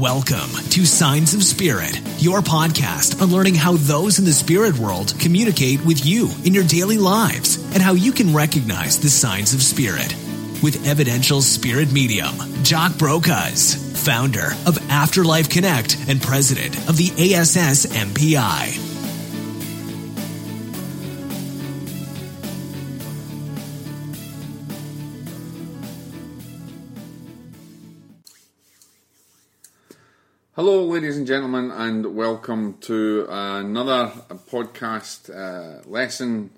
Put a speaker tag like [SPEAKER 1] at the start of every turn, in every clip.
[SPEAKER 1] Welcome to Signs of Spirit, your podcast on learning how those in the spirit world communicate with you in your daily lives and how you can recognize the signs of spirit. With evidential spirit medium, Jock Brocas, founder of Afterlife Connect and president of the ASS MPI.
[SPEAKER 2] Hello, ladies and gentlemen, and welcome to another podcast uh, lesson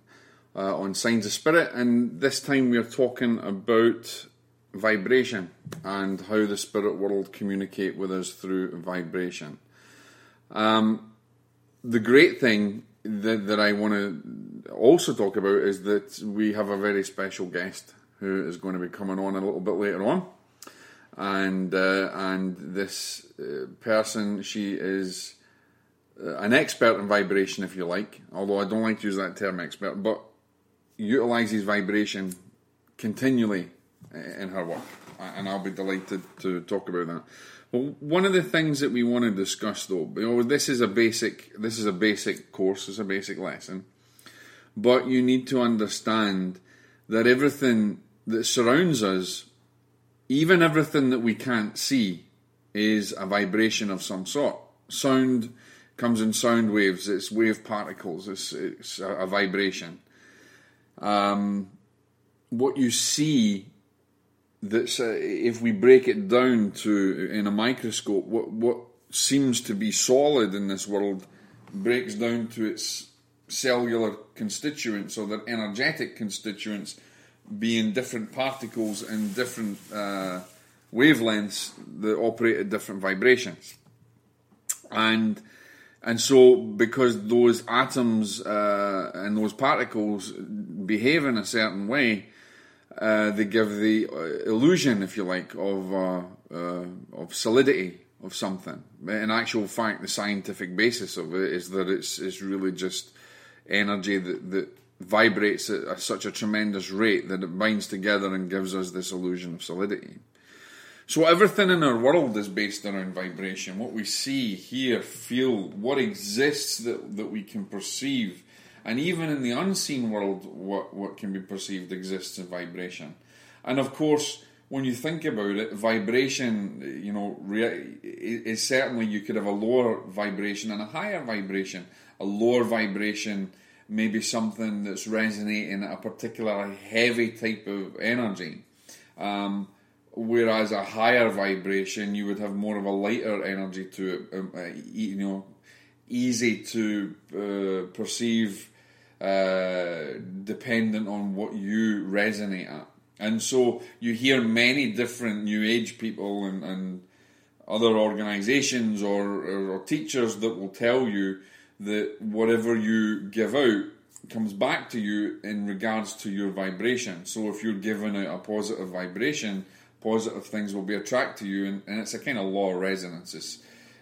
[SPEAKER 2] uh, on signs of spirit. And this time we're talking about vibration and how the spirit world communicate with us through vibration. Um, the great thing that, that I want to also talk about is that we have a very special guest who is going to be coming on a little bit later on and uh, and this uh, person she is uh, an expert in vibration, if you like. Although I don't like to use that term expert, but utilizes vibration continually in her work, and I'll be delighted to talk about that. Well, one of the things that we want to discuss, though, you know, this is a basic this is a basic course, it's a basic lesson, but you need to understand that everything that surrounds us even everything that we can't see is a vibration of some sort. Sound comes in sound waves, it's wave particles, it's, it's a, a vibration. Um, what you see that's uh, if we break it down to in a microscope what what seems to be solid in this world breaks down to its cellular constituents or their energetic constituents being different particles in different uh, wavelengths that operate at different vibrations. And and so, because those atoms uh, and those particles behave in a certain way, uh, they give the uh, illusion, if you like, of uh, uh, of solidity of something. In actual fact, the scientific basis of it is that it's it's really just energy that, that vibrates at a, such a tremendous rate that it binds together and gives us this illusion of solidity. So everything in our world is based around vibration. What we see, hear, feel, what exists that, that we can perceive, and even in the unseen world, what, what can be perceived exists in vibration. And of course, when you think about it, vibration, you know, is certainly you could have a lower vibration and a higher vibration. A lower vibration maybe something that's resonating at a particular heavy type of energy. Um, whereas a higher vibration, you would have more of a lighter energy to it, um, uh, you know, easy to uh, perceive, uh, dependent on what you resonate at. And so you hear many different New Age people and, and other organizations or, or, or teachers that will tell you that whatever you give out comes back to you in regards to your vibration. So if you're giving out a positive vibration, positive things will be attracted to you, and, and it's a kind of law of resonance. It's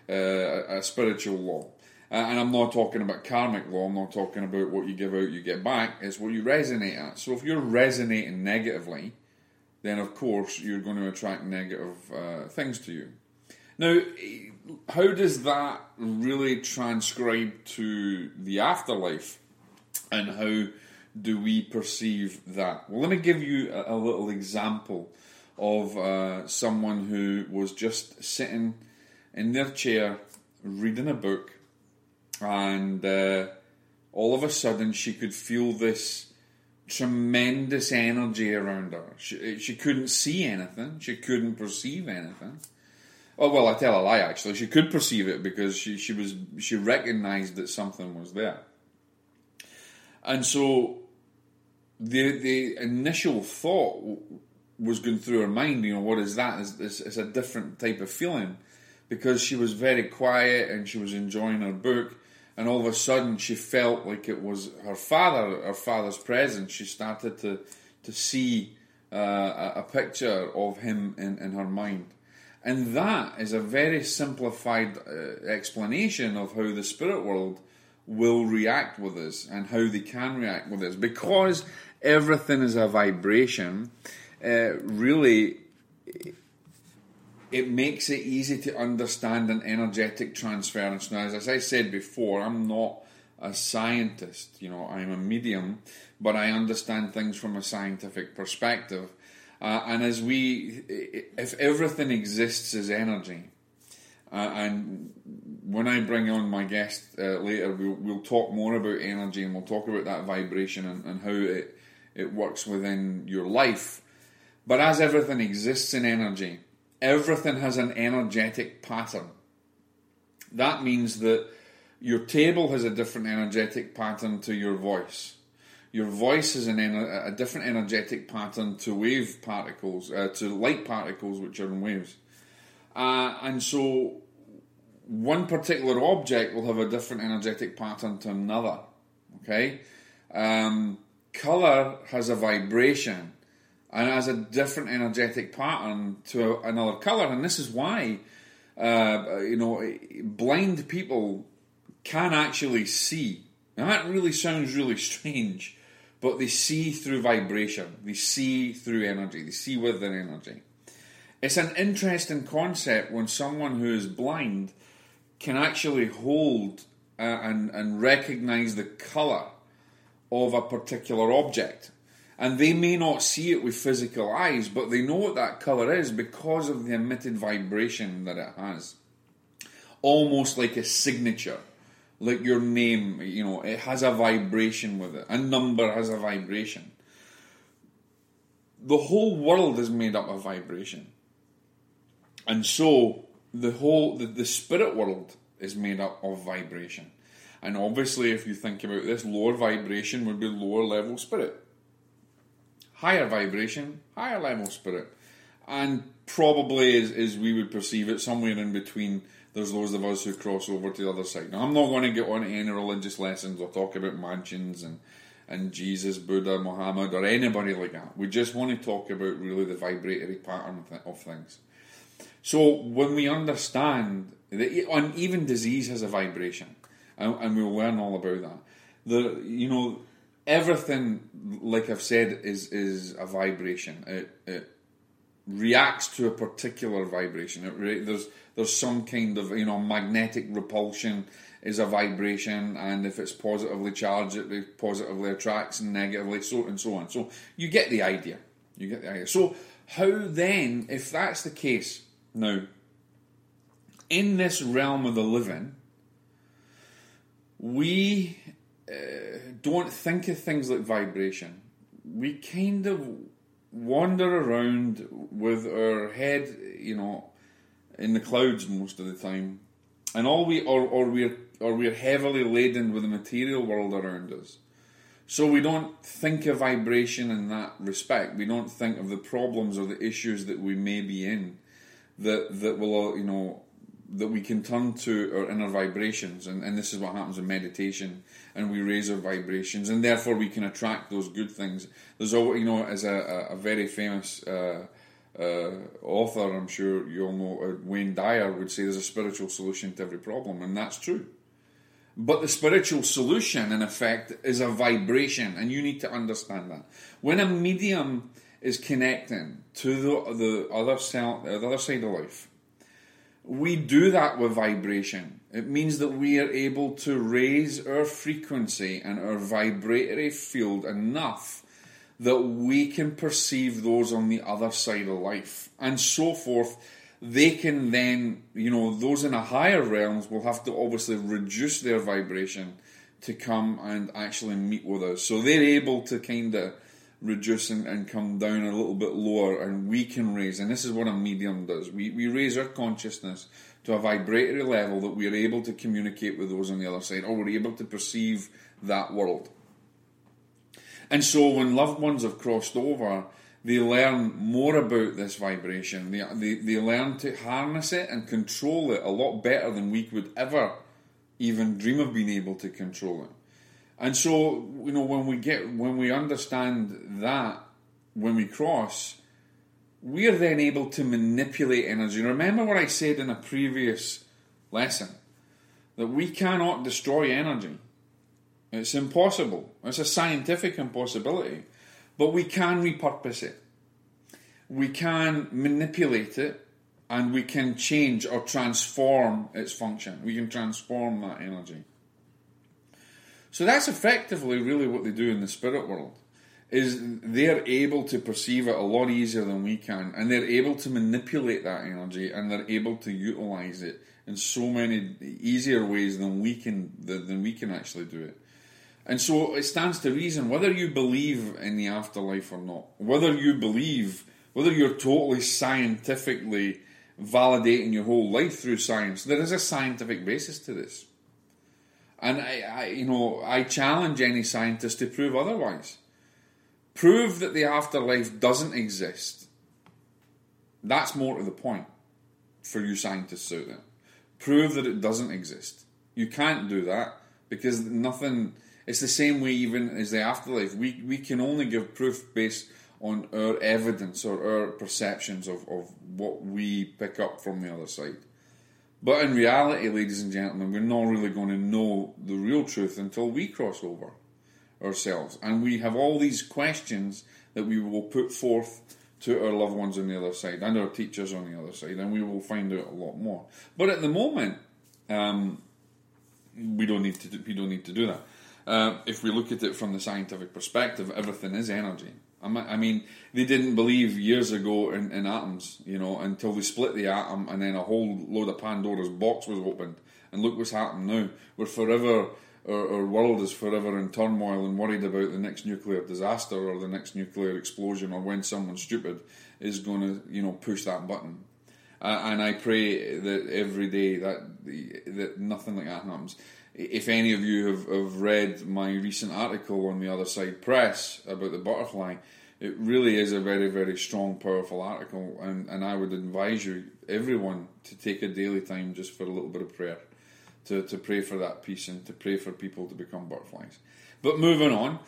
[SPEAKER 2] uh, a, a, spiritual law. Uh, and I'm not talking about karmic law, I'm not talking about what you give out, you get back. It's what you resonate at. So if you're resonating negatively, then of course you're going to attract negative uh, things to you. Now, how does that really transcribe to the afterlife? And how do we perceive that? Well, let me give you a, a little example of uh, someone who was just sitting in their chair reading a book, and uh, all of a sudden she could feel this tremendous energy around her. She, she couldn't see anything, she couldn't perceive anything Oh well, I tell a lie. Actually, she could perceive it because she she was she recognised that something was there, and so the the initial thought was going through her mind. You know, what is that? It's, it's, it's a different type of feeling because she was very quiet and she was enjoying her book, and all of a sudden she felt like it was her father, her father's presence. She started to to see uh, a, a picture of him in, in her mind and that is a very simplified uh, explanation of how the spirit world will react with us and how they can react with us. Because everything is a vibration, uh, really, it makes it easy to understand an energetic transference. Now, as I said before, I'm not a scientist, you know, I'm a medium, but I understand things from a scientific perspective. Uh, and as we, if everything exists as energy, uh, and when I bring on my guest uh, later, we'll, we'll, talk more about energy and we'll talk about that vibration and, and how it, it works within your life. But as everything exists in energy, everything has an energetic pattern. That means that your table has a different energetic pattern to your voice. Your voice is an a different energetic pattern to wave particles, uh, to light particles, which are in waves. Uh, and so, one particular object will have a different energetic pattern to another. Okay? Um, color has a vibration and has a different energetic pattern to another color. And this is why, uh, you know, blind people can actually see. Now, that really sounds really strange, but they see through vibration, they see through energy, they see with their energy. It's an interesting concept when someone who is blind can actually hold uh, and, and recognize the colour of a particular object. And they may not see it with physical eyes, but they know what that colour is because of the emitted vibration that it has. Almost like a signature, like your name, you know, it has a vibration with it. A number has a vibration. The whole world is made up of vibration. And so the whole the, the spirit world is made up of vibration. And obviously if you think about this, lower vibration would be lower level spirit higher vibration, higher level spirit. And probably as, as we would perceive it, somewhere in between, there's those of us who cross over to the other side. Now, I'm not going to get on any religious lessons or talk about mansions and, and Jesus, Buddha, Muhammad, or anybody like that. We just want to talk about really the vibratory pattern of things. So when we understand that, and even disease has a vibration, and, and we'll learn all about that. The you know everything, like I've said, is is a vibration. It, it reacts to a particular vibration. It, there's there's some kind of you know magnetic repulsion is a vibration, and if it's positively charged, it positively attracts, and negatively so and so on. So you get the idea. You get the idea. So how then, if that's the case, now in this realm of the living, we uh, don't think of things like vibration. We kind of wander around with our head, you know, in the clouds most of the time, and all we or or we're or we're heavily laden with the material world around us. So we don't think of vibration in that respect. We don't think of the problems or the issues that we may be in that that will you know that we can turn to our inner vibrations, and, and this is what happens in meditation, and we raise our vibrations, and therefore we can attract those good things. There's always, you know, as a, a very famous uh, uh, author, I'm sure you all know, uh, Wayne Dyer would say there's a spiritual solution to every problem, and that's true. But the spiritual solution, in effect, is a vibration, and you need to understand that. When a medium is connecting to the, the other, cell, the other side of life, we do that with vibration. It means that we are able to raise our frequency and our vibratory field enough that we can perceive those on the other side of life and so forth. They can then, you know, those in a higher realms will have to obviously reduce their vibration to come and actually meet with us. So they're able to kind of reduce and, and come down a little bit lower and we can raise and this is what a medium does we, we raise our consciousness to a vibratory level that we are able to communicate with those on the other side or we're able to perceive that world and so when loved ones have crossed over they learn more about this vibration they, they, they learn to harness it and control it a lot better than we would ever even dream of being able to control it and so, you know, when we get when we understand that when we cross, we are then able to manipulate energy. Remember what I said in a previous lesson that we cannot destroy energy. It's impossible. It's a scientific impossibility. But we can repurpose it. We can manipulate it and we can change or transform its function. We can transform that energy. So that's effectively really what they do in the spirit world. Is they're able to perceive it a lot easier than we can, and they're able to manipulate that energy, and they're able to utilize it in so many easier ways than we can than we can actually do it. And so it stands to reason whether you believe in the afterlife or not, whether you believe, whether you're totally scientifically validating your whole life through science, there is a scientific basis to this. And I, I you know, I challenge any scientist to prove otherwise. Prove that the afterlife doesn't exist. That's more to the point for you scientists out there. Prove that it doesn't exist. You can't do that because nothing it's the same way even as the afterlife. We we can only give proof based on our evidence or our perceptions of, of what we pick up from the other side. But in reality, ladies and gentlemen, we're not really going to know the real truth until we cross over ourselves. And we have all these questions that we will put forth to our loved ones on the other side and our teachers on the other side, and we will find out a lot more. But at the moment, um, we don't need to do, we don't need to do that. Uh, if we look at it from the scientific perspective, everything is energy. I mean, they didn't believe years ago in, in, atoms, you know, until they split the atom and then a whole load of Pandora's box was opened. And look what's happened now. We're forever, our, our world is forever in turmoil and worried about the next nuclear disaster or the next nuclear explosion or when someone stupid is going to, you know, push that button. Uh, and I pray that every day that that nothing like that happens if any of you have, have read my recent article on the Other Side Press about the butterfly, it really is a very, very strong, powerful article, and, and I would advise you, everyone, to take a daily time just for a little bit of prayer, to, to pray for that peace and to pray for people to become butterflies. But moving on,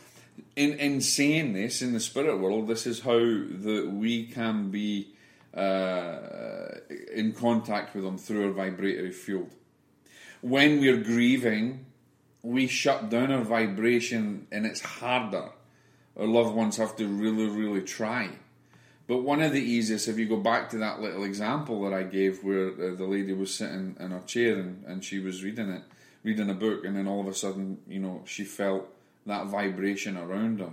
[SPEAKER 2] in, in saying this, in the spirit world, this is how the, we can be uh, in contact with them through our vibratory field when we're grieving, we shut down our vibration and it's harder. Our loved ones have to really, really try. But one of the easiest, if you go back to that little example that I gave where uh, the lady was sitting in her chair and, and she was reading it, reading a book, and then all of a sudden, you know, she felt that vibration around her.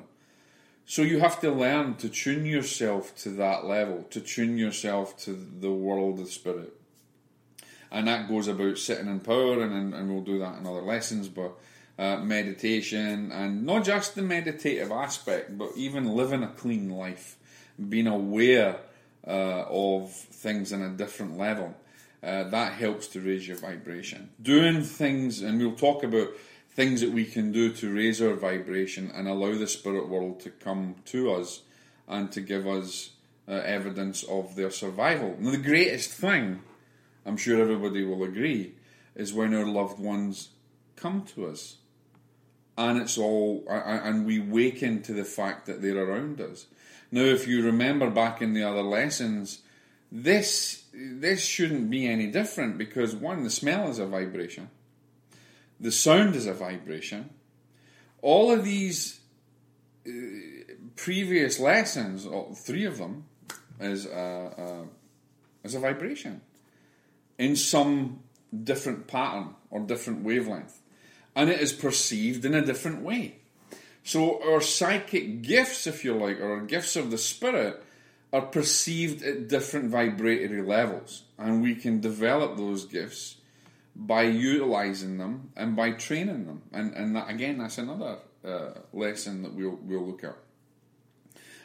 [SPEAKER 2] So you have to learn to tune yourself to that level, to tune yourself to the world of spirit and that goes about sitting in power, and, and we'll do that in other lessons, but uh, meditation, and not just the meditative aspect, but even living a clean life, being aware uh, of things on a different level. Uh, that helps to raise your vibration. Doing things, and we'll talk about things that we can do to raise our vibration and allow the spirit world to come to us and to give us uh, evidence of their survival. Now, the greatest thing I'm sure everybody will agree, is when our loved ones come to us. And it's all, and we waken to the fact that they're around us. Now, if you remember back in the other lessons, this this shouldn't be any different because one, the smell is a vibration, the sound is a vibration. All of these uh, previous lessons, three of them, is a, a, is a vibration in some different pattern or different wavelength. And it is perceived in a different way. So our psychic gifts, if you like, or our gifts of the spirit, are perceived at different vibratory levels. And we can develop those gifts by utilizing them and by training them. And, and that, again, that's another uh, lesson that we'll, we'll look at.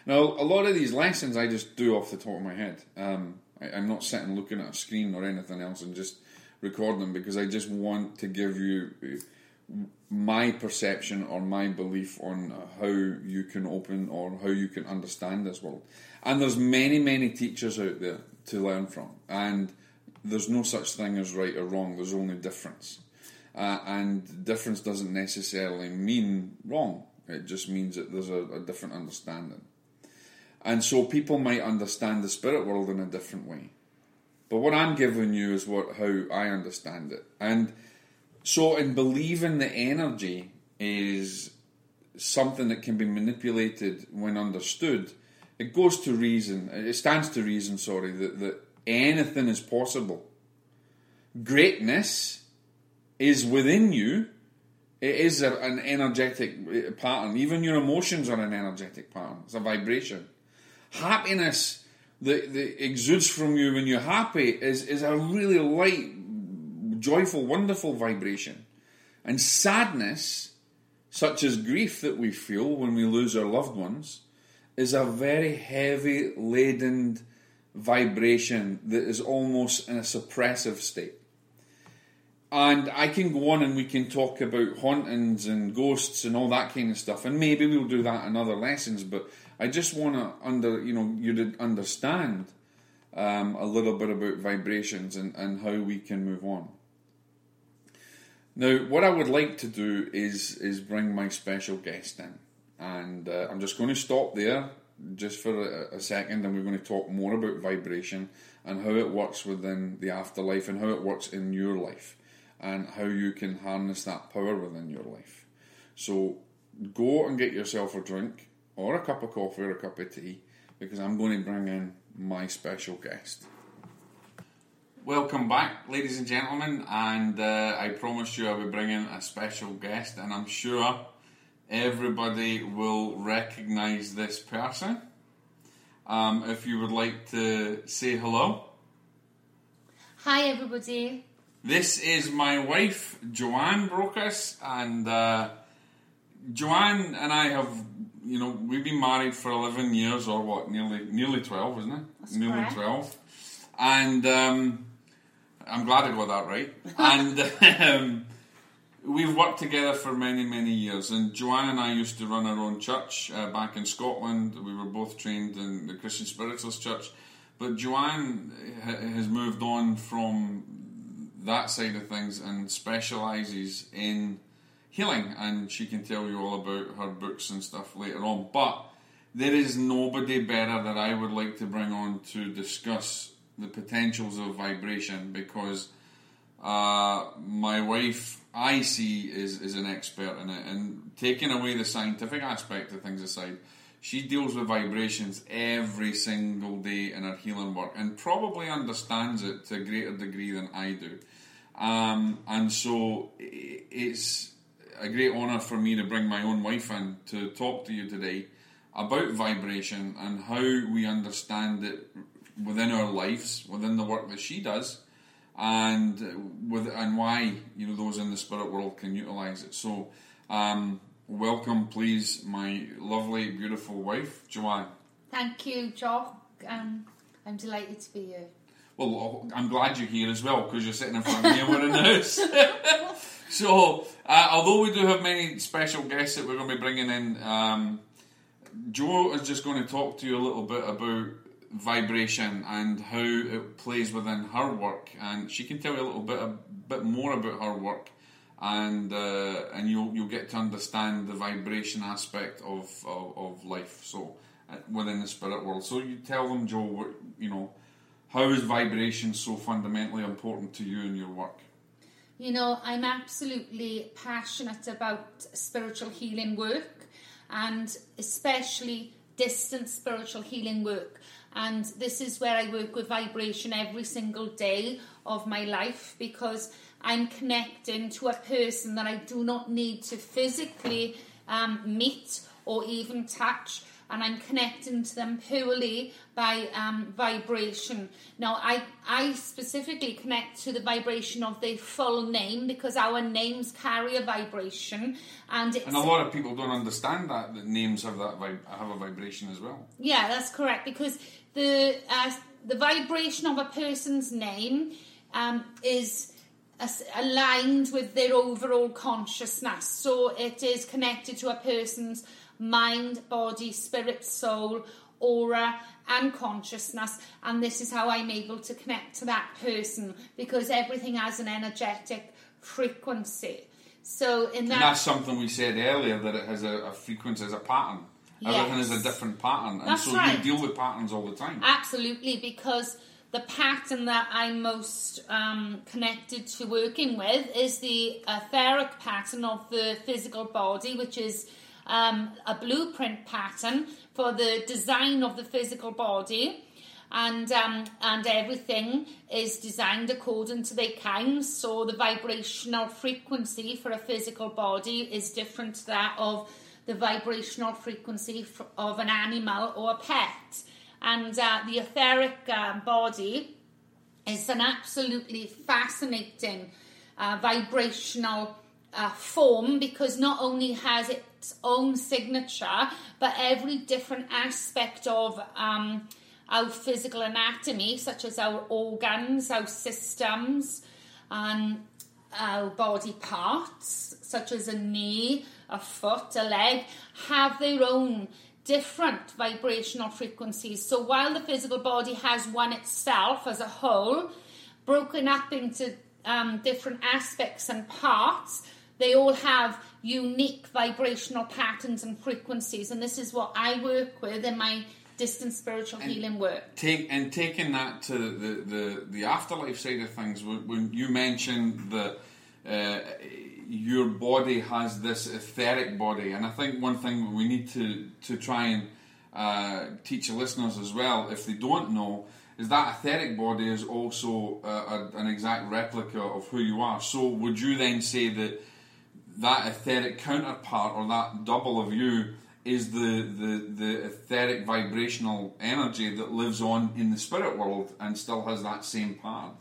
[SPEAKER 2] Now, a lot of these lessons I just do off the top of my head. Um, I, am not sitting looking at a screen or anything else and just recording them because I just want to give you uh, my perception or my belief on how you can open or how you can understand this world. And there's many, many teachers out there to learn from, and there's no such thing as right or wrong. There's only difference, uh, and difference doesn't necessarily mean wrong. It just means that there's a, a different understanding. And so people might understand the spirit world in a different way. But what I'm giving you is what how I understand it. And so in believing the energy is something that can be manipulated when understood, it goes to reason, it stands to reason, sorry, that, that anything is possible. Greatness is within you. It is a, an energetic pattern. Even your emotions are an energetic pattern. It's a vibration. Happiness that, that exudes from you when you're happy is, is a really light, joyful, wonderful vibration. And sadness, such as grief that we feel when we lose our loved ones, is a very heavy, laden vibration that is almost in a suppressive state. And I can go on and we can talk about hauntings and ghosts and all that kind of stuff, and maybe we'll do that in other lessons. But I just want to under you know you to understand um, a little bit about vibrations and, and how we can move on. Now, what I would like to do is is bring my special guest in, and uh, I'm just going to stop there just for a, a second, and we're going to talk more about vibration and how it works within the afterlife and how it works in your life and how you can harness that power within your life. So go and get yourself a drink or a cup of coffee or a cup of tea because I'm going to bring in my special guest. Welcome back, ladies and gentlemen, and uh, I promised you I would bring in a special guest, and I'm sure everybody will recognize this person. Um, if you would like to say hello.
[SPEAKER 3] Hi, everybody.
[SPEAKER 2] This is my wife, Joanne Brocas, and uh, Joanne and I have, you know, we've been married for eleven years, or what, nearly nearly twelve, isn't it?
[SPEAKER 3] That's
[SPEAKER 2] nearly
[SPEAKER 3] correct.
[SPEAKER 2] twelve, and um, I'm glad I got that right. and um, we've worked together for many many years. And Joanne and I used to run our own church uh, back in Scotland. We were both trained in the Christian Spiritualist Church, but Joanne ha- has moved on from that side of things and specialises in healing, and she can tell you all about her books and stuff later on. But there is nobody better that I would like to bring on to discuss the potentials of vibration because uh, my wife, I see, is, is an expert in it. And taking away the scientific aspect of things aside, she deals with vibrations every single day in her healing work and probably understands it to a greater degree than I do. Um, and so it's a great honour for me to bring my own wife in to talk to you today about vibration and how we understand it within our lives, within the work that she does, and with and why you know those in the spirit world can utilize it. So, um, welcome, please, my lovely, beautiful wife, Joanne.
[SPEAKER 3] Thank you, Jock. Um, I'm delighted to be here.
[SPEAKER 2] Well, I'm glad you're here as well because you're sitting in front of me and we're in the house. so, uh, although we do have many special guests that we're going to be bringing in, um, Joe is just going to talk to you a little bit about vibration and how it plays within her work, and she can tell you a little bit a bit more about her work, and uh, and you'll you'll get to understand the vibration aspect of of, of life. So uh, within the spirit world. So you tell them, Joe, what you know. How is vibration so fundamentally important to you in your work?
[SPEAKER 3] You know, I'm absolutely passionate about spiritual healing work and especially distant spiritual healing work. And this is where I work with vibration every single day of my life because I'm connecting to a person that I do not need to physically um, meet or even touch. And I'm connecting to them purely by um, vibration. Now, I, I specifically connect to the vibration of their full name because our names carry a vibration, and it's
[SPEAKER 2] And a lot of people don't understand that that names have that vib- have a vibration as well.
[SPEAKER 3] Yeah, that's correct because the uh, the vibration of a person's name um, is aligned with their overall consciousness. So it is connected to a person's mind, body, spirit, soul, aura, and consciousness. And this is how I'm able to connect to that person because everything has an energetic frequency. So in
[SPEAKER 2] And that's something we said earlier that it has a, a frequency as a pattern. Everything is a different pattern, and
[SPEAKER 3] That's
[SPEAKER 2] so
[SPEAKER 3] right.
[SPEAKER 2] you deal with patterns all the time.
[SPEAKER 3] Absolutely, because the pattern that I'm most um, connected to working with is the etheric pattern of the physical body, which is um, a blueprint pattern for the design of the physical body. and um, and everything is designed according to their kind. So the vibrational frequency for a physical body is different to that of the vibrational frequency of an animal or a pet. And uh, the etheric uh, body is an absolutely fascinating uh, vibrational uh, form because not only has its own signature, but every different aspect of um, our physical anatomy, such as our organs, our systems, and our body parts, such as a knee, a foot, a leg, have their own different vibrational frequencies. So while the physical body has one itself as a whole, broken up into um, different aspects and parts, they all have unique vibrational patterns and frequencies. And this is what I work with in my distant spiritual and healing work.
[SPEAKER 2] Take and taking that to the, the, the afterlife side of things, when, when you mentioned that uh, your body has this etheric body, and I think one thing we need to to try and uh, teach the listeners as well, if they don't know, is that etheric body is also uh, a, an exact replica of who you are. So, would you then say that that etheric counterpart or that double of you is the, the, the etheric vibrational energy that lives on in the spirit world and still has that same pattern.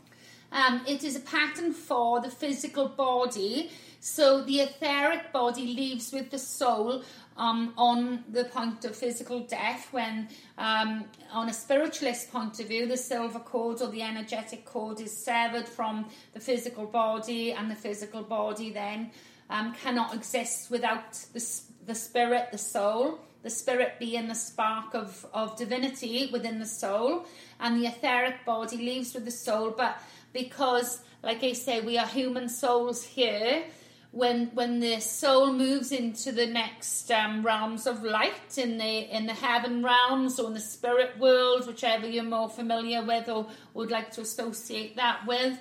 [SPEAKER 3] Um, it is a pattern for the physical body. So the etheric body leaves with the soul um, on the point of physical death, when um, on a spiritualist point of view, the silver cord or the energetic cord is severed from the physical body, and the physical body then um, cannot exist without the the spirit, the soul, the spirit being the spark of, of divinity within the soul, and the etheric body leaves with the soul. But because, like I say, we are human souls here, when when the soul moves into the next um, realms of light in the in the heaven realms or in the spirit world, whichever you're more familiar with or would like to associate that with,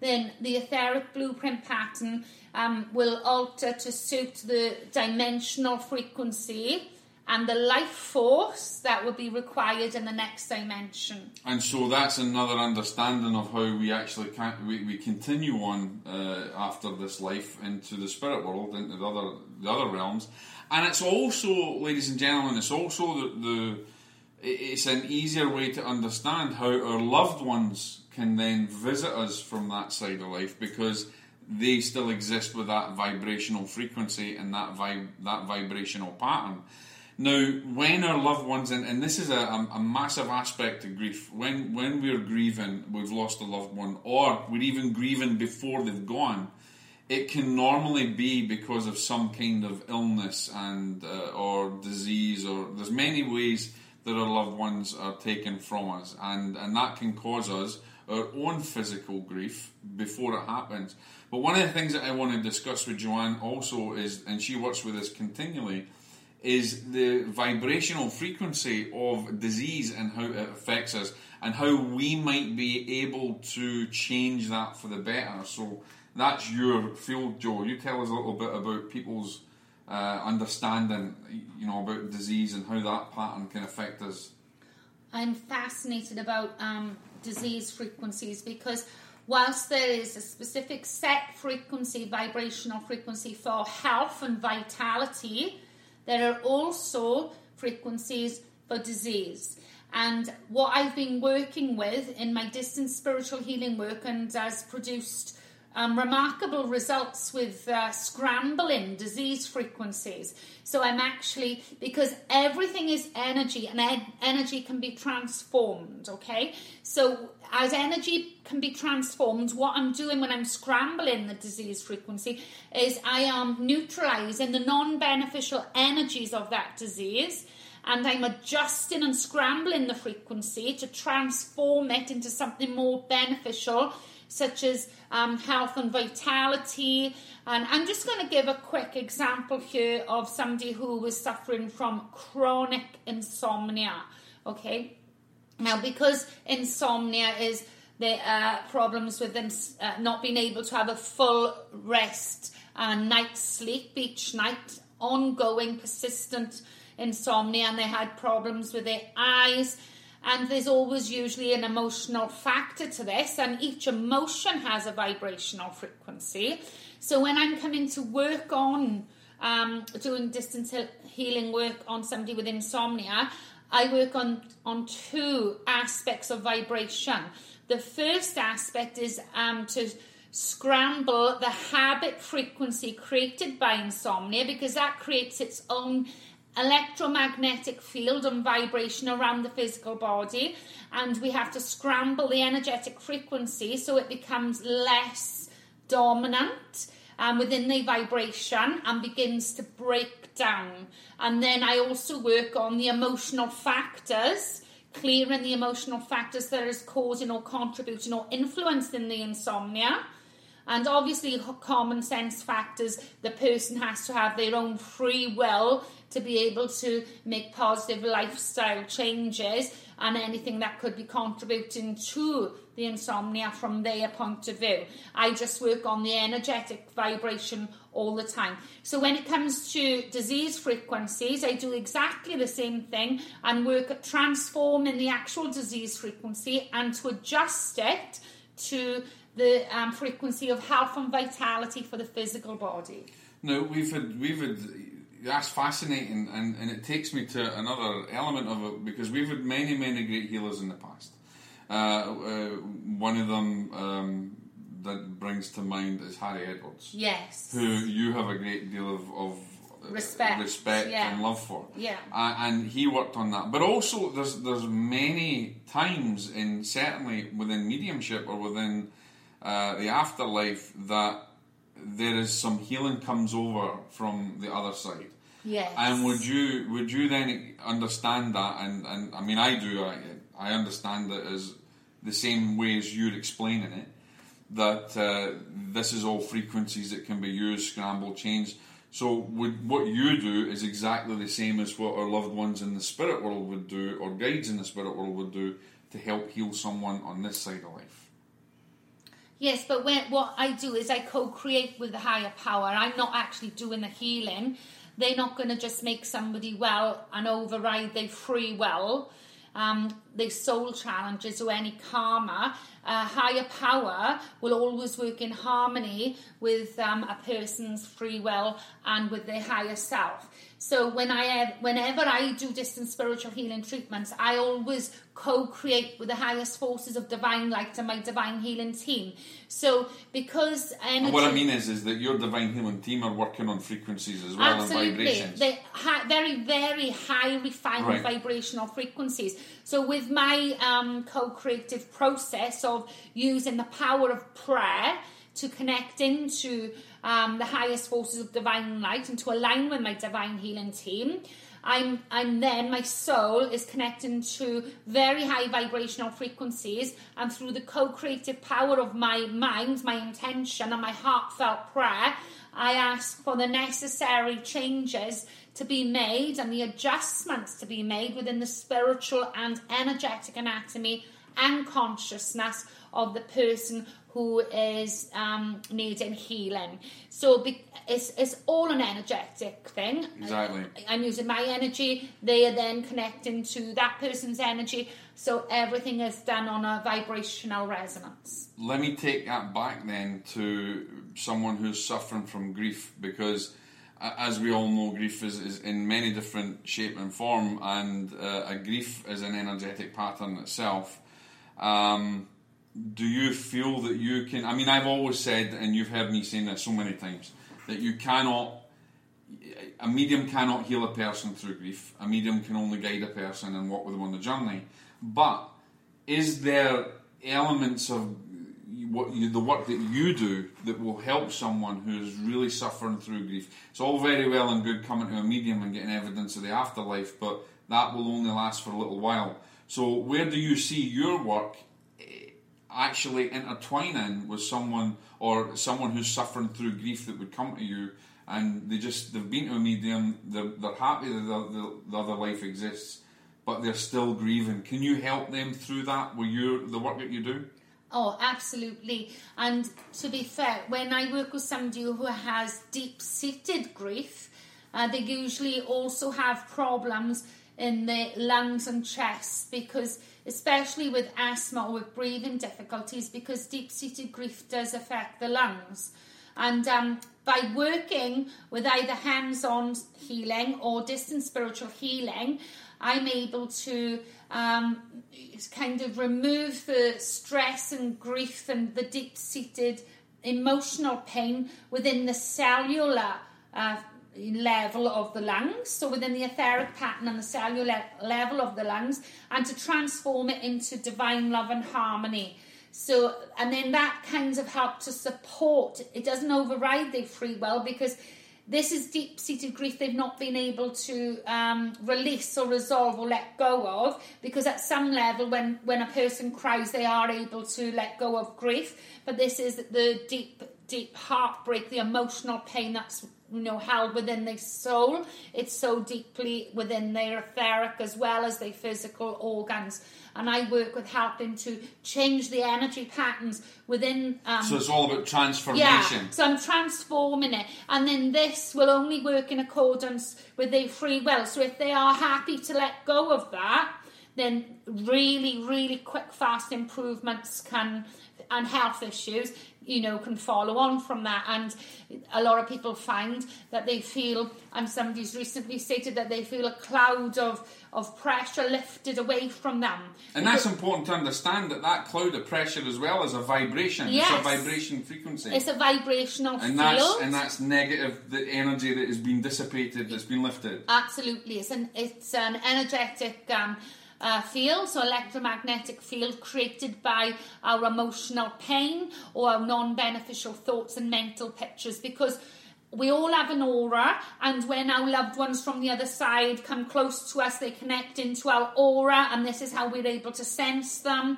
[SPEAKER 3] then the etheric blueprint pattern um, will alter to suit the dimensional frequency and the life force that will be required in the next dimension.
[SPEAKER 2] And so that's another understanding of how we actually can we, we continue on uh, after this life into the spirit world, into the other the other realms, and it's also, ladies and gentlemen, it's also the, the it's an easier way to understand how our loved ones can then visit us from that side of life because they still exist with that vibrational frequency and that vib- that vibrational pattern. Now, when our loved ones, and, and this is a, a, massive aspect of grief, when, when we're grieving, we've lost a loved one, or we're even grieving before they've gone, it can normally be because of some kind of illness and uh, or disease, or there's many ways that our loved ones are taken from us, and, and that can cause us our own physical grief before it happens. But one of the things that I want to discuss with Joanne also is, and she works with us continually, is the vibrational frequency of disease and how it affects us, and how we might be able to change that for the better. So that's your field, Joe. You tell us a little bit about people's uh, understanding, you know, about disease and how that pattern can affect us.
[SPEAKER 3] I'm fascinated about um, disease frequencies because whilst there is a specific set frequency, vibrational frequency for health and vitality, there are also frequencies for disease. And what I've been working with in my distance spiritual healing work and has produced um, remarkable results with uh, scrambling disease frequencies. So I'm actually, because everything is energy and energy can be transformed, okay? So as energy can be transformed, what I'm doing when I'm scrambling the disease frequency is I am neutralizing the non beneficial energies of that disease and I'm adjusting and scrambling the frequency to transform it into something more beneficial such as um, health and vitality. And I'm just going to give a quick example here of somebody who was suffering from chronic insomnia. Okay, now because insomnia is the uh, problems with them uh, not being able to have a full rest and night's sleep each night, ongoing, persistent insomnia, and they had problems with their eyes And there's always usually an emotional factor to this, and each emotion has a vibrational frequency. So when I'm coming to work on um, doing distance healing work on somebody with insomnia, I work on, on two aspects of vibration. The first aspect is um, to scramble the habit frequency created by insomnia because that creates its own electromagnetic field and vibration around the physical body and we have to scramble the energetic frequency so it becomes less dominant um, within the vibration and begins to break down. And then i also work on the emotional factors clearing the emotional factors that is causing or contributing or influencing the insomnia. And obviously, common sense factors, the person has to have their own free will to be able to make positive lifestyle changes and anything that could be contributing to the insomnia from their point of view. I just work on the energetic vibration all the time. So when it comes to disease frequencies, I do exactly the same thing and work at transforming the actual disease frequency and to adjust it to the um, frequency of health and vitality for the physical body.
[SPEAKER 2] No, we've had we've had that's fascinating, and, and it takes me to another element of it because we've had many many great healers in the past. Uh, uh, one of them um, that brings to mind is Harry Edwards.
[SPEAKER 3] Yes,
[SPEAKER 2] who you have a great deal of, of
[SPEAKER 3] respect,
[SPEAKER 2] respect
[SPEAKER 3] yeah.
[SPEAKER 2] and love for.
[SPEAKER 3] Yeah,
[SPEAKER 2] uh, and he worked on that. But also, there's there's many times in certainly within mediumship or within uh, the afterlife that there is some healing comes over from the other side.
[SPEAKER 3] Yes.
[SPEAKER 2] And would you would you then understand that? And, and I mean, I do. I I understand it as the same way as you're explaining it. That uh, this is all frequencies that can be used, scrambled, changed. So would, what you do is exactly the same as what our loved ones in the spirit world would do, or guides in the spirit world would do, to help heal someone on this side of life.
[SPEAKER 3] Yes, but when, what I do is I co-create with the higher power. I'm not actually doing the healing. They're not going to just make somebody well and override their free will, um, their soul challenges or any karma. Higher power will always work in harmony with um, a person's free will and with their higher self. So when I have, whenever I do distant spiritual healing treatments, I always co-create with the highest forces of divine light and my divine healing team. So because energy,
[SPEAKER 2] what I mean is, is that your divine healing team are working on frequencies as well
[SPEAKER 3] absolutely,
[SPEAKER 2] and vibrations.
[SPEAKER 3] They very, very high refined right. vibrational frequencies. So with my um, co-creative process of using the power of prayer to connect into um, the highest forces of divine light and to align with my divine healing team. I'm, I'm then, my soul is connecting to very high vibrational frequencies, and through the co creative power of my mind, my intention, and my heartfelt prayer, I ask for the necessary changes to be made and the adjustments to be made within the spiritual and energetic anatomy and consciousness of the person who is um, needing healing. So be, it's, it's all an energetic thing.
[SPEAKER 2] Exactly.
[SPEAKER 3] I, I'm using my energy, they are then connecting to that person's energy. So everything is done on a vibrational resonance.
[SPEAKER 2] Let me take that back then to someone who's suffering from grief because as we all know, grief is, is in many different shape and form, and uh, a grief is an energetic pattern itself. Um, do you feel that you can? I mean, I've always said, and you've heard me saying this so many times, that you cannot, a medium cannot heal a person through grief. A medium can only guide a person and walk with them on the journey. But is there elements of what you, the work that you do that will help someone who is really suffering through grief? It's all very well and good coming to a medium and getting evidence of the afterlife, but that will only last for a little while. So, where do you see your work actually intertwining with someone or someone who's suffering through grief that would come to you and they just they've been to a medium they're, they're happy that the, the, the, other life exists but they're still grieving can you help them through that with your the work that you do
[SPEAKER 3] Oh, absolutely. And to be fair, when I work with somebody who has deep seated grief, uh, they usually also have problems in the lungs and chest because especially with asthma or with breathing difficulties because deep-seated grief does affect the lungs. And um, by working with either hands-on healing or distant spiritual healing i'm able to um, kind of remove the stress and grief and the deep-seated emotional pain within the cellular uh, level of the lungs, so within the etheric pattern and the cellular level of the lungs, and to transform it into divine love and harmony. So, and then that kind of help to support. It doesn't override their free will because this is deep seated grief they've not been able to um, release or resolve or let go of because at some level when when a person cries they are able to let go of grief but this is the deep deep heartbreak the emotional pain that's you know held within their soul. It's so deeply within their etheric as well as their physical organs. And i work with helping to change the energy patterns within um,
[SPEAKER 2] so it's all about transformation.
[SPEAKER 3] Yeah so i'm transforming it. And then this will only work in accordance with their free will. So if they are happy to let go of that then really really quick fast improvements can and health issues you know, can follow on from that. And a lot of people find that they feel, and somebody's recently stated that they feel a cloud of, of pressure lifted away from them.
[SPEAKER 2] And that's important to understand that that cloud of pressure as well is a vibration.
[SPEAKER 3] Yes.
[SPEAKER 2] It's a vibration frequency.
[SPEAKER 3] It's a vibrational
[SPEAKER 2] and
[SPEAKER 3] field.
[SPEAKER 2] that's and that's negative the energy that has been dissipated that's been lifted
[SPEAKER 3] Absolutely, it's an it's an energetic um, uh, field, so electromagnetic field created by our emotional pain or our non-beneficial thoughts and mental pictures. Because we all have an aura and when our loved ones from the other side come close to us they connect into our aura and this is how we're able to sense them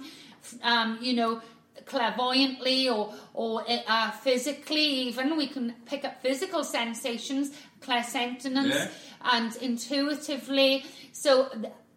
[SPEAKER 3] um, you know clairvoyantly or or uh, physically even. We can pick up physical sensations clairsentience
[SPEAKER 2] Yeah.
[SPEAKER 3] and intuitively. So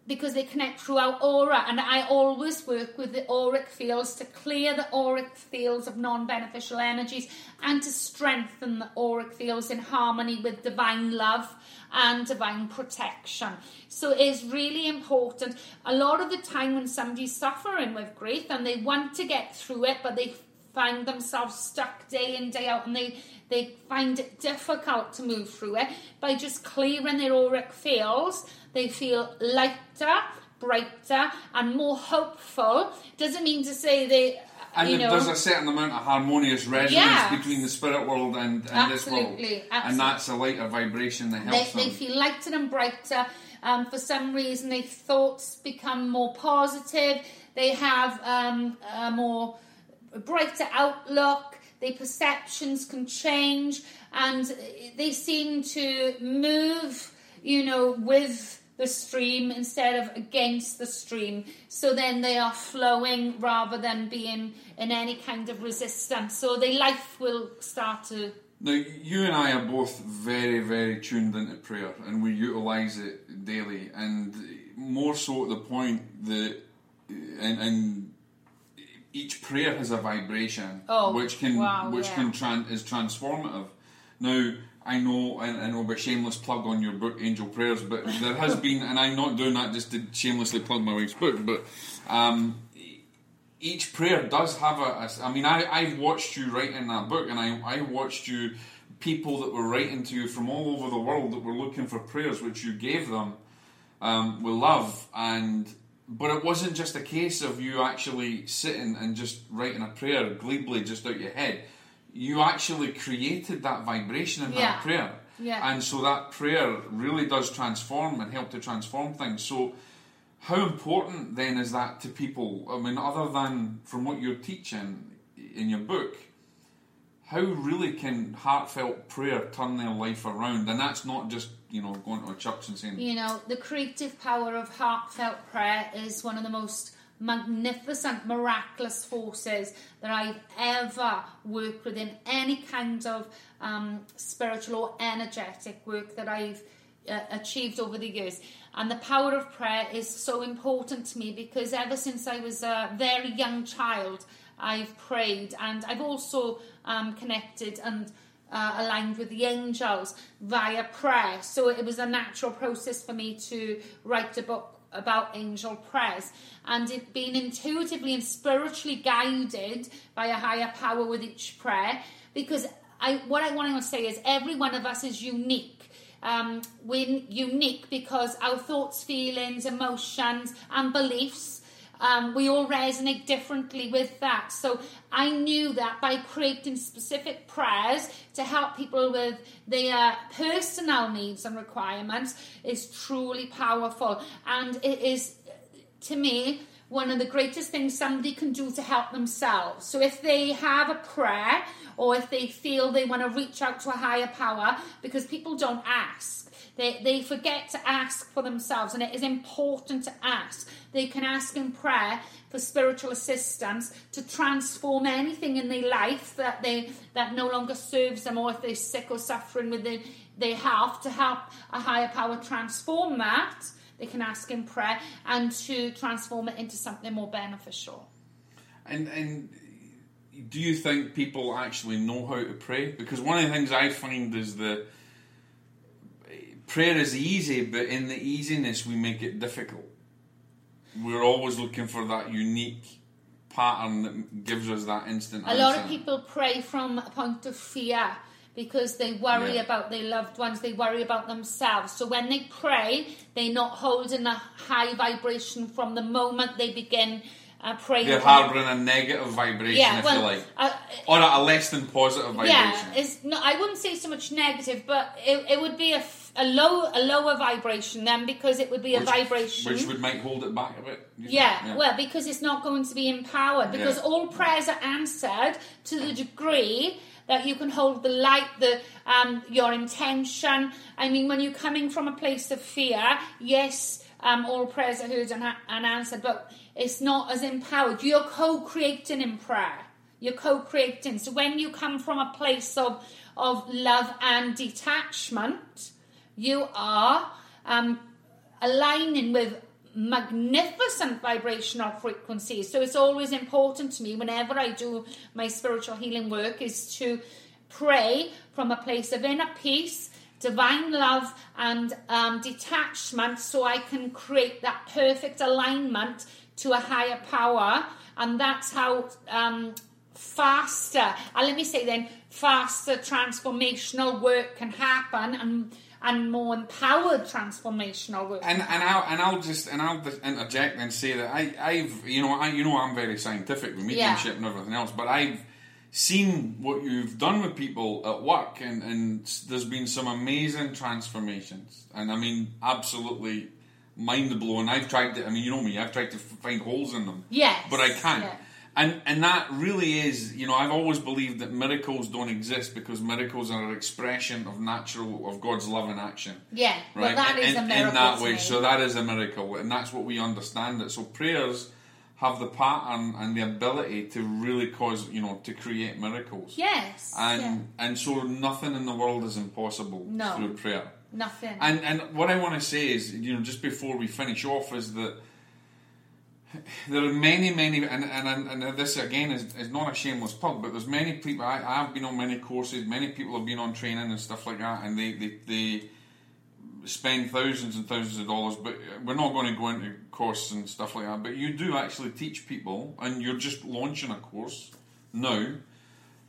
[SPEAKER 3] because they connect through our aura and I always work with the auric fields to clear the auric fields of non-beneficial energies and to strengthen the auric fields in harmony with divine love and divine protection. So it is really important. A lot of the time when somebody's suffering with grief and they want to get through it but they find themselves stuck day in day out and they they find it difficult to move through it by just clearing their auric fields they feel lighter brighter and more hopeful doesn't mean to say they
[SPEAKER 2] and
[SPEAKER 3] you know
[SPEAKER 2] there's a certain amount of harmonious resonance
[SPEAKER 3] Yes.
[SPEAKER 2] between the spirit world and, and this world
[SPEAKER 3] Absolutely,
[SPEAKER 2] and that's a lighter vibration that
[SPEAKER 3] they,
[SPEAKER 2] helps
[SPEAKER 3] they
[SPEAKER 2] them
[SPEAKER 3] feel lighter and brighter. Um, for some reason, their thoughts become more positive. They have um, a brighter outlook. Their perceptions can change, and they seem to move, you know, with the stream instead of against the stream. So then they are flowing rather than being in any kind of resistance. So their life will start to
[SPEAKER 2] Now, you and I are both very, very tuned into prayer, and we utilise it daily, and more so at the point that, and, and each prayer has a vibration,
[SPEAKER 3] Oh,
[SPEAKER 2] which can,
[SPEAKER 3] wow,
[SPEAKER 2] which
[SPEAKER 3] yeah.
[SPEAKER 2] can tran- is transformative. Now, I know, and I know about shameless plug on your book, Angel Prayers, but there has been, and I'm not doing that just to shamelessly plug my wife's book, but um, each prayer does have a. a- I mean, I, I've watched you write in that book, and I, I watched you, people that were writing to you from all over the world that were looking for prayers, which you gave them um, with love. And but it wasn't just a case of you actually sitting and just writing a prayer glibly just out your head. You actually created that vibration in
[SPEAKER 3] Yeah.
[SPEAKER 2] that prayer.
[SPEAKER 3] Yeah.
[SPEAKER 2] And so that prayer really does transform and help to transform things. So how important then is that to people? I mean, other than from what you're teaching in your book, how really can heartfelt prayer turn their life around? And that's not just, you know, going to a church and saying,
[SPEAKER 3] You know, the creative power of heartfelt prayer is one of the most magnificent, miraculous forces that I've ever worked with in any kind of um, spiritual or energetic work that I've uh, achieved over the years. And the power of prayer is so important to me because ever since I was a very young child, I've prayed and I've also um, connected and uh, aligned with the angels via prayer. So it was a natural process for me to write a book about angel prayers. And it being intuitively and spiritually guided by a higher power with each prayer. Because I what I want to say is every one of us is unique. Um, we're unique because our thoughts feelings emotions and beliefs um, we all resonate differently with that. So I knew that by creating specific prayers to help people with their personal needs and requirements is truly powerful. And it is, to me, one of the greatest things somebody can do to help themselves. So if they have a prayer or if they feel they want to reach out to a higher power, because people don't ask they, they forget to ask for themselves, and it is important to ask. They can ask in prayer for spiritual assistance to transform anything in their life that they that no longer serves them, or if they're sick or suffering within their health, to help a higher power transform that. They can ask in prayer and to transform it into something more beneficial.
[SPEAKER 2] And and do you think people actually know how to pray? Because one of the things I find is the prayer is easy, but in the easiness we make it difficult. We're always looking for that unique pattern that gives us that instant.
[SPEAKER 3] A
[SPEAKER 2] answer.
[SPEAKER 3] lot of people pray from a point of fear because they worry
[SPEAKER 2] Yeah.
[SPEAKER 3] about their loved ones, they worry about themselves. So when they pray, they're not holding a high vibration from the moment they begin uh, praying.
[SPEAKER 2] They're harbouring a negative vibration,
[SPEAKER 3] Yeah,
[SPEAKER 2] if
[SPEAKER 3] well,
[SPEAKER 2] you like,
[SPEAKER 3] uh,
[SPEAKER 2] or a less than positive vibration.
[SPEAKER 3] yeah, it's no, I wouldn't say so much negative, but it, it would be a, a low a lower vibration then because it would be a
[SPEAKER 2] which,
[SPEAKER 3] vibration.
[SPEAKER 2] which would might hold it back a bit. think?
[SPEAKER 3] Yeah, well, because it's not going to be empowered. Because
[SPEAKER 2] Yeah.
[SPEAKER 3] all prayers are answered to the degree that you can hold the light, the um, your intention. I mean, when you're coming from a place of fear, yes, um, all prayers are heard and, and answered, but it's not as empowered. You're co-creating in prayer. You're co-creating. So when you come from a place of of love and detachment, you are um, aligning with magnificent vibrational frequencies. So it's always important to me whenever I do my spiritual healing work is to pray from a place of inner peace, divine love, and um, detachment so I can create that perfect alignment to a higher power. And that's how um, faster, and let me say then, faster transformational work can happen and and more empowered transformational work.
[SPEAKER 2] And and I'll and I'll just and I'll just interject and say that I I've you know I you know I'm very scientific with mediumship and everything else, but I've seen what you've done with people at work, and and there's been some amazing transformations, and I mean absolutely mind blowing. I've tried to I mean you know me, I've tried to find holes in them,
[SPEAKER 3] Yes,
[SPEAKER 2] but I can't.
[SPEAKER 3] yeah.
[SPEAKER 2] And and that really is, you know, I've always believed that miracles don't exist because miracles are an expression of natural of God's love in action
[SPEAKER 3] yeah,
[SPEAKER 2] right?
[SPEAKER 3] well, that is
[SPEAKER 2] in,
[SPEAKER 3] a miracle.
[SPEAKER 2] in that way.
[SPEAKER 3] me.
[SPEAKER 2] So that is a miracle, and that's what we understand it. So prayers have the pattern and the ability to really cause, you know, to create miracles.
[SPEAKER 3] yes,
[SPEAKER 2] And
[SPEAKER 3] yeah.
[SPEAKER 2] and so nothing in the world is impossible
[SPEAKER 3] No.
[SPEAKER 2] through prayer.
[SPEAKER 3] nothing.
[SPEAKER 2] And and what I want to say is, you know, just before we finish off, is that there are many, many, and and, and this again is, is not a shameless plug, but there's many people. I, I've been on many courses. Many people have been on training and stuff like that, and they they, they spend thousands and thousands of dollars. But we're not going to go into courses and stuff like that. But you do actually teach people, and you're just launching a course now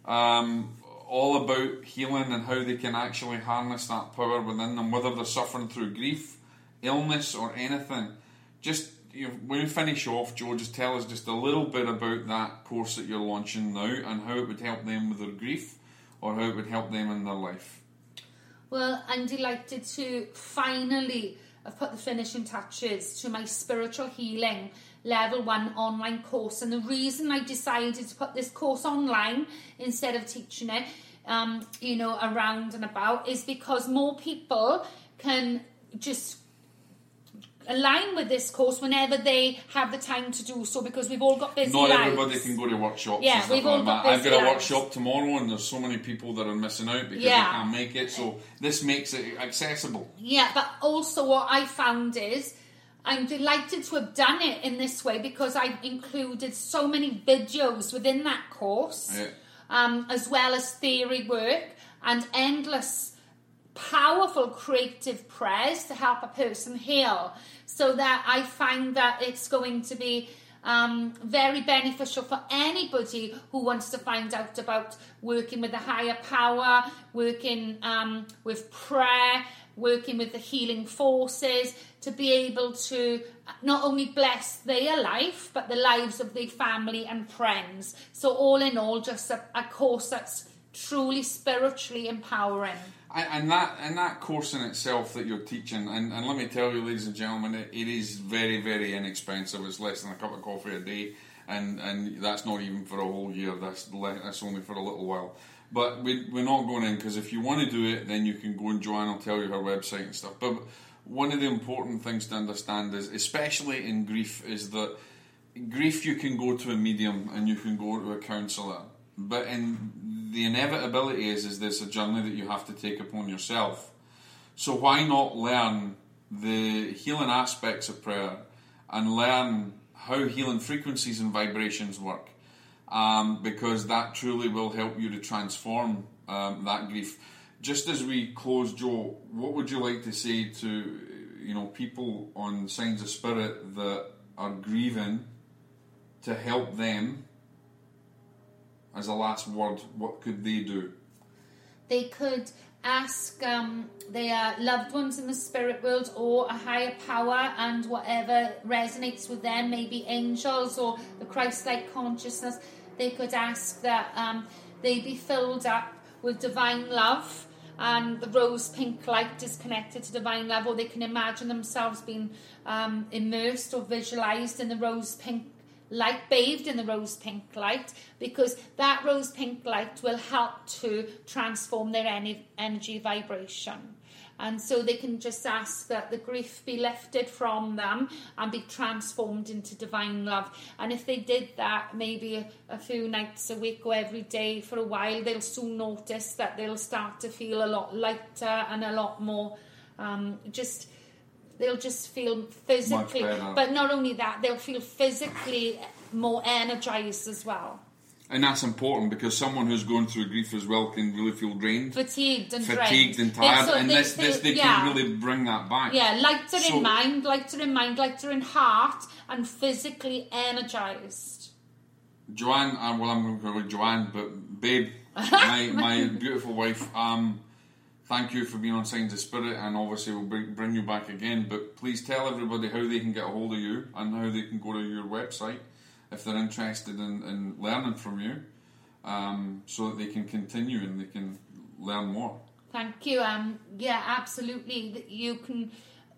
[SPEAKER 2] um, all about healing and how they can actually harness that power within them, whether they're suffering through grief, illness, or anything. Just you know, when we finish off, Joe, just tell us just a little bit about that course that you're launching now and how it would help them with their grief or how it would help them in their life.
[SPEAKER 3] Well, I'm delighted to finally have put the finishing touches to my spiritual healing level one online course. And the reason I decided to put this course online instead of teaching it, um, you know, around and about is because more people can just align with this course whenever they have the time to do so because we've all got busy
[SPEAKER 2] Not
[SPEAKER 3] lives.
[SPEAKER 2] everybody can go to workshops.
[SPEAKER 3] Yeah, we've all
[SPEAKER 2] like
[SPEAKER 3] got
[SPEAKER 2] that. I've
[SPEAKER 3] busy
[SPEAKER 2] got a
[SPEAKER 3] lives.
[SPEAKER 2] workshop tomorrow, and there's so many people that are missing out because
[SPEAKER 3] Yeah.
[SPEAKER 2] they can't make it. So this makes it accessible.
[SPEAKER 3] Yeah, but also what I found is I'm delighted to have done it in this way because I've included so many videos within that course,
[SPEAKER 2] Yeah.
[SPEAKER 3] um, as well as theory work. and endless powerful creative prayers to help a person heal so that i find that it's going to be um, very beneficial for anybody who wants to find out about working with a higher power working um, with prayer working with the healing forces to be able to not only bless their life but the lives of their family and friends so all in all just a, a course that's truly spiritually empowering.
[SPEAKER 2] And, that and that course in itself that you're teaching, and, and let me tell you, ladies and gentlemen, it, it is very very inexpensive. It's less than a cup of coffee a day, and and that's not even for a whole year. That's le- that's only for a little while. But we, we're not going in because if you want to do it, then you can go and Joanne will tell you her website and stuff. But one of the important things to understand is, especially in grief, is that grief you can go to a medium and you can go to a counsellor. But in the inevitability is is this a journey that you have to take upon yourself. So why not learn the healing aspects of prayer and learn how healing frequencies and vibrations work? Um, because that truly will help you to transform um, that grief. Just as we close, Joe, what would you like to say to you know people on signs of spirit that are grieving to help them as a last word, what could they do?
[SPEAKER 3] They could ask um, their loved ones in the spirit world or a higher power and whatever resonates with them, maybe angels or the Christ like consciousness. They could ask that um, they be filled up with divine love and the rose pink light is connected to divine love, or they can imagine themselves being um, immersed or visualized in the rose pink light bathed in the rose pink light because that rose pink light will help to transform their energy vibration. And so they can just ask that the grief be lifted from them and be transformed into divine love. And if they did that maybe a, a few nights a week or every day for a while, they'll soon notice that they'll start to feel a lot lighter and a lot more um, just they'll just feel physically but not only that they'll feel physically more energized as well
[SPEAKER 2] and that's important because someone who's going through grief as well can really feel drained,
[SPEAKER 3] fatigued, and
[SPEAKER 2] fatigued
[SPEAKER 3] drained.
[SPEAKER 2] and tired. So and they, this, this, they yeah. can really bring that back.
[SPEAKER 3] Yeah, lighter so, in mind, lighter in mind, lighter in heart, and physically energized.
[SPEAKER 2] Joanne, uh, well, I'm going to call her Joanne, but babe, my, my beautiful wife. Um, thank you for being on Signs of Spirit, and obviously we'll bring, bring you back again. But please tell everybody how they can get a hold of you and how they can go to your website if they're interested in, in learning from you, um, so that they can continue and they can learn more.
[SPEAKER 3] Thank you. Um, yeah, absolutely. You can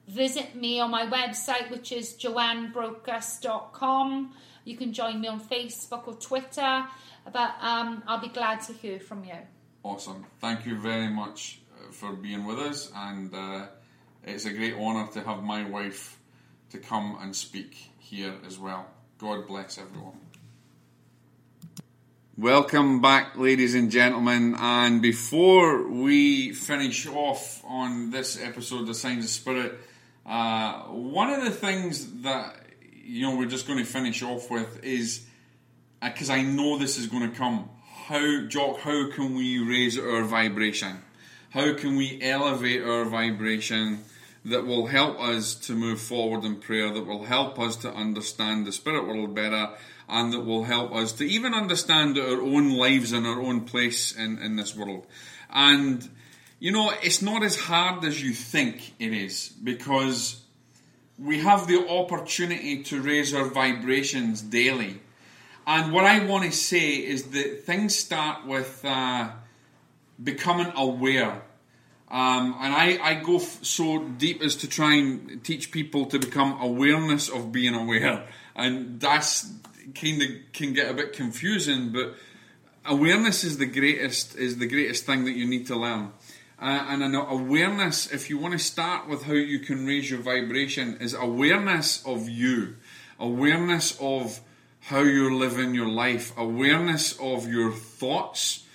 [SPEAKER 3] visit me on my website, which is joannebrocas.com. You can join me on Facebook or Twitter, but um, I'll be glad to hear from you.
[SPEAKER 2] Awesome. Thank you very much for being with us, and uh, it's a great honour to have my wife to come and speak here as well. God bless everyone. Welcome back, ladies and gentlemen. And before we finish off on this episode of Signs of Spirit, uh, one of the things that you know we're just going to finish off with is because uh, I know this is going to come. How, Jock? How can we raise our vibration? How can we elevate our vibration that will help us to move forward in prayer, that will help us to understand the spirit world better, and that will help us to even understand our own lives and our own place in, in this world? And, you know, it's not as hard as you think it is because we have the opportunity to raise our vibrations daily. And what I want to say is that things start with. Uh, becoming aware. Um, and I, I go f- so deep as to try and teach people to become awareness of being aware. And that's kind of can get a bit confusing, but awareness is the greatest is the greatest thing that you need to learn. Uh, and an awareness, if you want to start with how you can raise your vibration, is awareness of you, awareness of how you're living your life, awareness of your thoughts,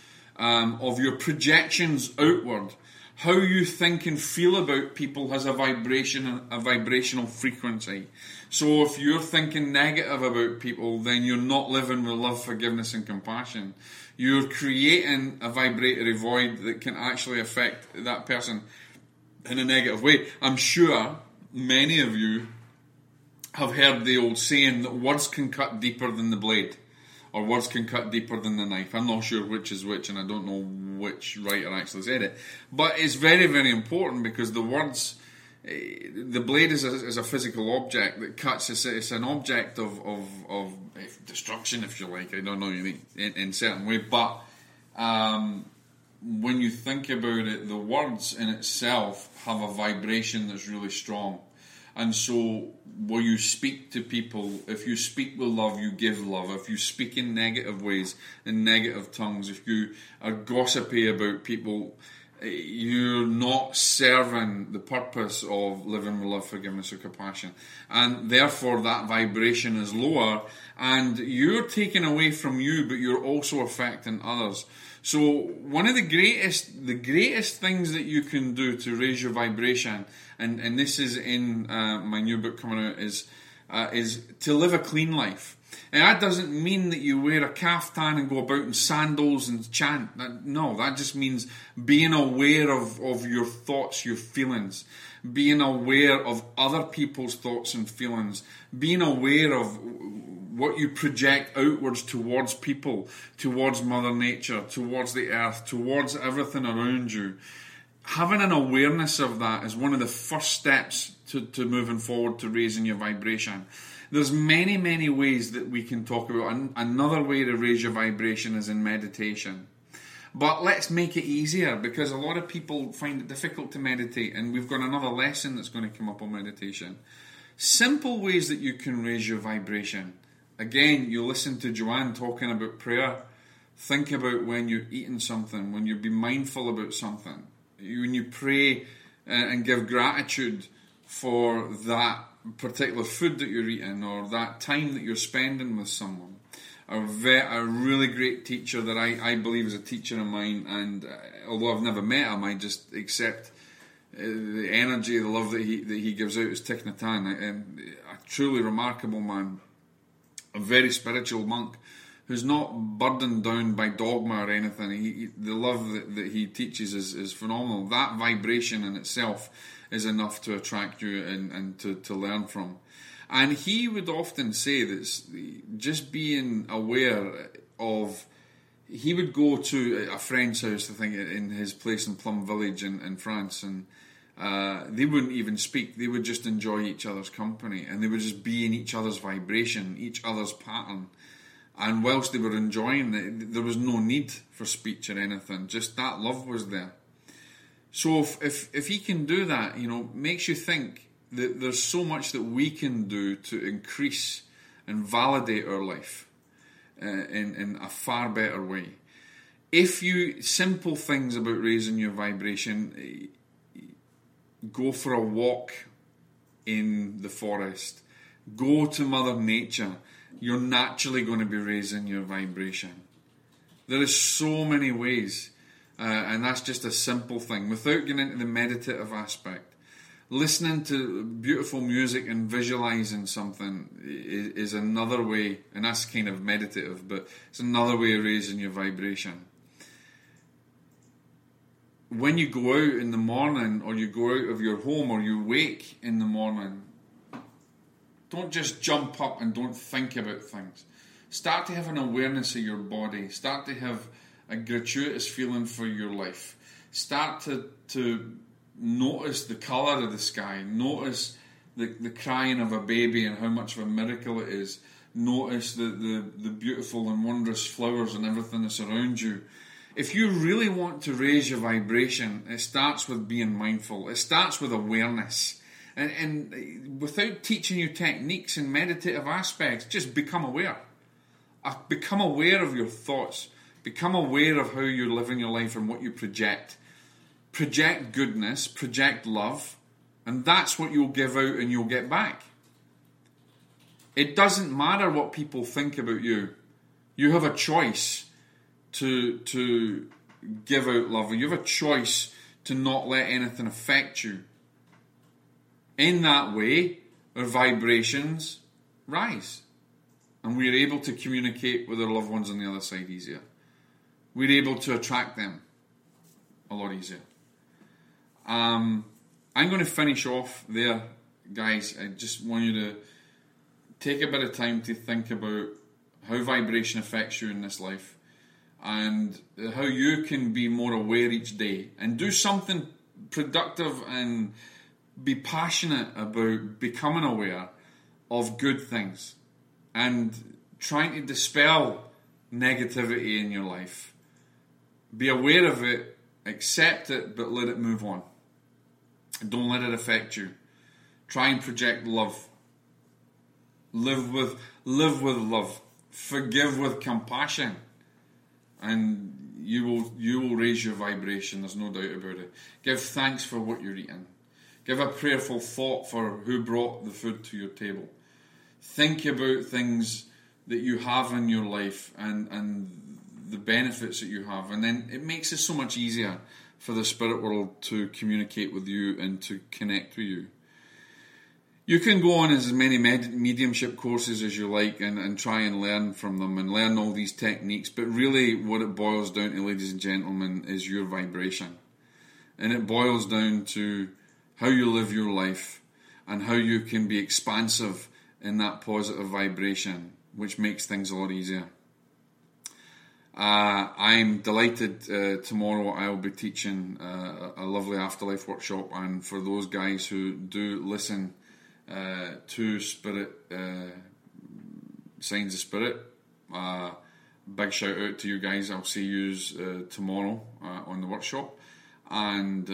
[SPEAKER 2] um, of your projections outward. How you think and feel about people has a vibration, a vibrational frequency. So if you're thinking negative about people, then you're not living with love, forgiveness, and compassion. you're creating a vibratory void that can actually affect that person in a negative way. I'm sure many of you have heard the old saying that words can cut deeper than the blade, or words can cut deeper than the knife. I'm not sure which is which, and I don't know which writer actually said it. But it's very, very important because the words, eh, the blade is a, is a physical object that cuts. It's, it's an object of, of, of destruction, if you like. I don't know you mean in, in certain way, but um, when you think about it, the words in itself have a vibration that's really strong. And so, when you speak to people, if you speak with love, you give love. If you speak in negative ways, in negative tongues, if you are gossipy about people, eh, you're not serving the purpose of living with love, forgiveness, or compassion. And therefore, that vibration is lower, and you're taken away from you, but you're also affecting others. So one of the greatest, the greatest things that you can do to raise your vibration, and, and this is in uh, my new book coming out, is uh, is to live a clean life. And that doesn't mean that you wear a kaftan and go about in sandals and chant. No, that just means being aware of, of your thoughts, your feelings, being aware of other people's thoughts and feelings, being aware of what you project outwards towards people, towards Mother Nature, towards the earth, towards everything around you. Having an awareness of that is one of the first steps to, to moving forward to raising your vibration. There's many, many ways that we can talk about. Another way to raise your vibration is in meditation. But let's make it easier because a lot of people find it difficult to meditate, and we've got another lesson that's going to come up on meditation. Simple ways that you can raise your vibration. Again, you listen to Joanne talking about prayer. Think about when you're eating something, when you're be mindful about something, when you pray uh, and give gratitude for that particular food that you're eating or that time that you're spending with someone. A, ve- a really great teacher that I, I believe is a teacher of mine, and uh, although I've never met him, I just accept uh, the energy, the love that he that he gives out is Thich Nhat Hanh, um, a truly remarkable man a very spiritual monk who's not burdened down by dogma or anything. He, he, the love that, that he teaches is, is phenomenal. That vibration in itself is enough to attract you and, and to, to learn from. And he would often say that just being aware of, he would go to a friend's house, I think, in his place in Plum Village in, in France, and uh, they wouldn't even speak. They would just enjoy each other's company, and they would just be in each other's vibration, each other's pattern. And whilst they were enjoying it, there was no need for speech or anything. Just that love was there. So if if, if he can do that, you know, makes you think that there's so much that we can do to increase and validate our life uh, in in a far better way. If you simple things about raising your vibration go for a walk in the forest, go to Mother Nature, you're naturally going to be raising your vibration. There is so many ways, uh, and that's just a simple thing. Without getting into the meditative aspect, listening to beautiful music and visualizing something is, is another way, and that's kind of meditative, but it's another way of raising your vibration when you go out in the morning or you go out of your home or you wake in the morning, don't just jump up and don't think about things. Start to have an awareness of your body. Start to have a gratuitous feeling for your life. Start to, to notice the colour of the sky. Notice the, the crying of a baby and how much of a miracle it is. Notice the, the, the beautiful and wondrous flowers and everything that's around you if you really want to raise your vibration, it starts with being mindful. It starts with awareness. And, and without teaching you techniques and meditative aspects, just become aware. Uh, become aware of your thoughts. Become aware of how you're living your life and what you project. Project goodness, project love, and that's what you'll give out and you'll get back. It doesn't matter what people think about you. You have a choice to to give out love. You have a choice to not let anything affect you. In that way, our vibrations rise. And we are able to communicate with our loved ones on the other side easier. we're able to attract them a lot easier. Um, I'm going to finish off there, guys. I just want you to take a bit of time to think about how vibration affects you in this life and how you can be more aware each day and do something productive and be passionate about becoming aware of good things and trying to dispel negativity in your life. Be aware of it, accept it, but let it move on. Don't let it affect you. Try and project love. Live with live with love. Forgive with compassion. And you will you will raise your vibration, there's no doubt about it. Give thanks for what you're eating. Give a prayerful thought for who brought the food to your table. Think about things that you have in your life and, and the benefits that you have. And then it makes it so much easier for the spirit world to communicate with you and to connect with you. You can go on as many med- mediumship courses as you like and, and try and learn from them and learn all these techniques, but really, what it boils down to, ladies and gentlemen, is your vibration. And it boils down to how you live your life and how you can be expansive in that positive vibration, which makes things a lot easier. Uh, I'm delighted uh, tomorrow I'll be teaching uh, a lovely afterlife workshop, and for those guys who do listen uh, to Spirit uh, Signs of Spirit, uh, big shout out to you guys. I'll see you tomorrow on the workshop, and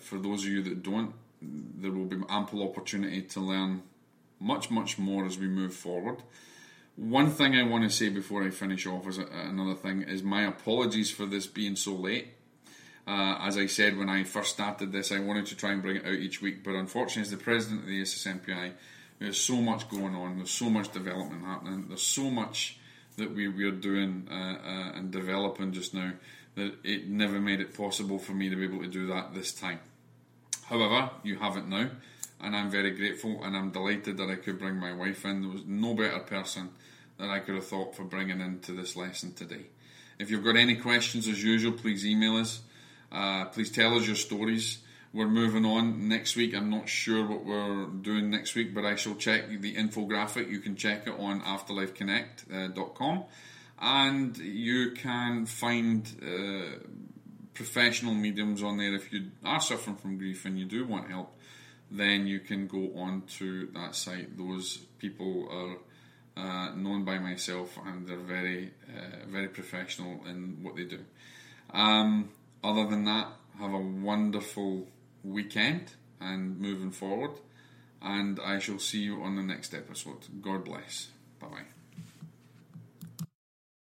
[SPEAKER 2] for those of you that don't, there will be ample opportunity to learn much, much more as we move forward. One thing I want to say before I finish off is another thing is my apologies for this being so late. Uh, as I said when I first started this, I wanted to try and bring it out each week, but unfortunately, as the president of the SSMPI, there's so much going on, there's so much development happening, there's so much that we, we're doing uh, uh, and developing just now that it never made it possible for me to be able to do that this time. However, you have it now and I'm very grateful and I'm delighted that I could bring my wife in. There was no better person that I could have thought for bringing into this lesson today. If you've got any questions, as usual, please email us. Uh, please tell us your stories. We're moving on next week. I'm not sure what we're doing next week, but I shall check the infographic. You can check it on afterlifeconnect.com and you can find uh, professional mediums on there if you are suffering from grief and you do want help then you can go on to that site. Those people are uh, known by myself and they're very, uh, very professional in what they do. Um, other than that, have a wonderful weekend and moving forward. And I shall see you on the next episode. God bless. Bye bye.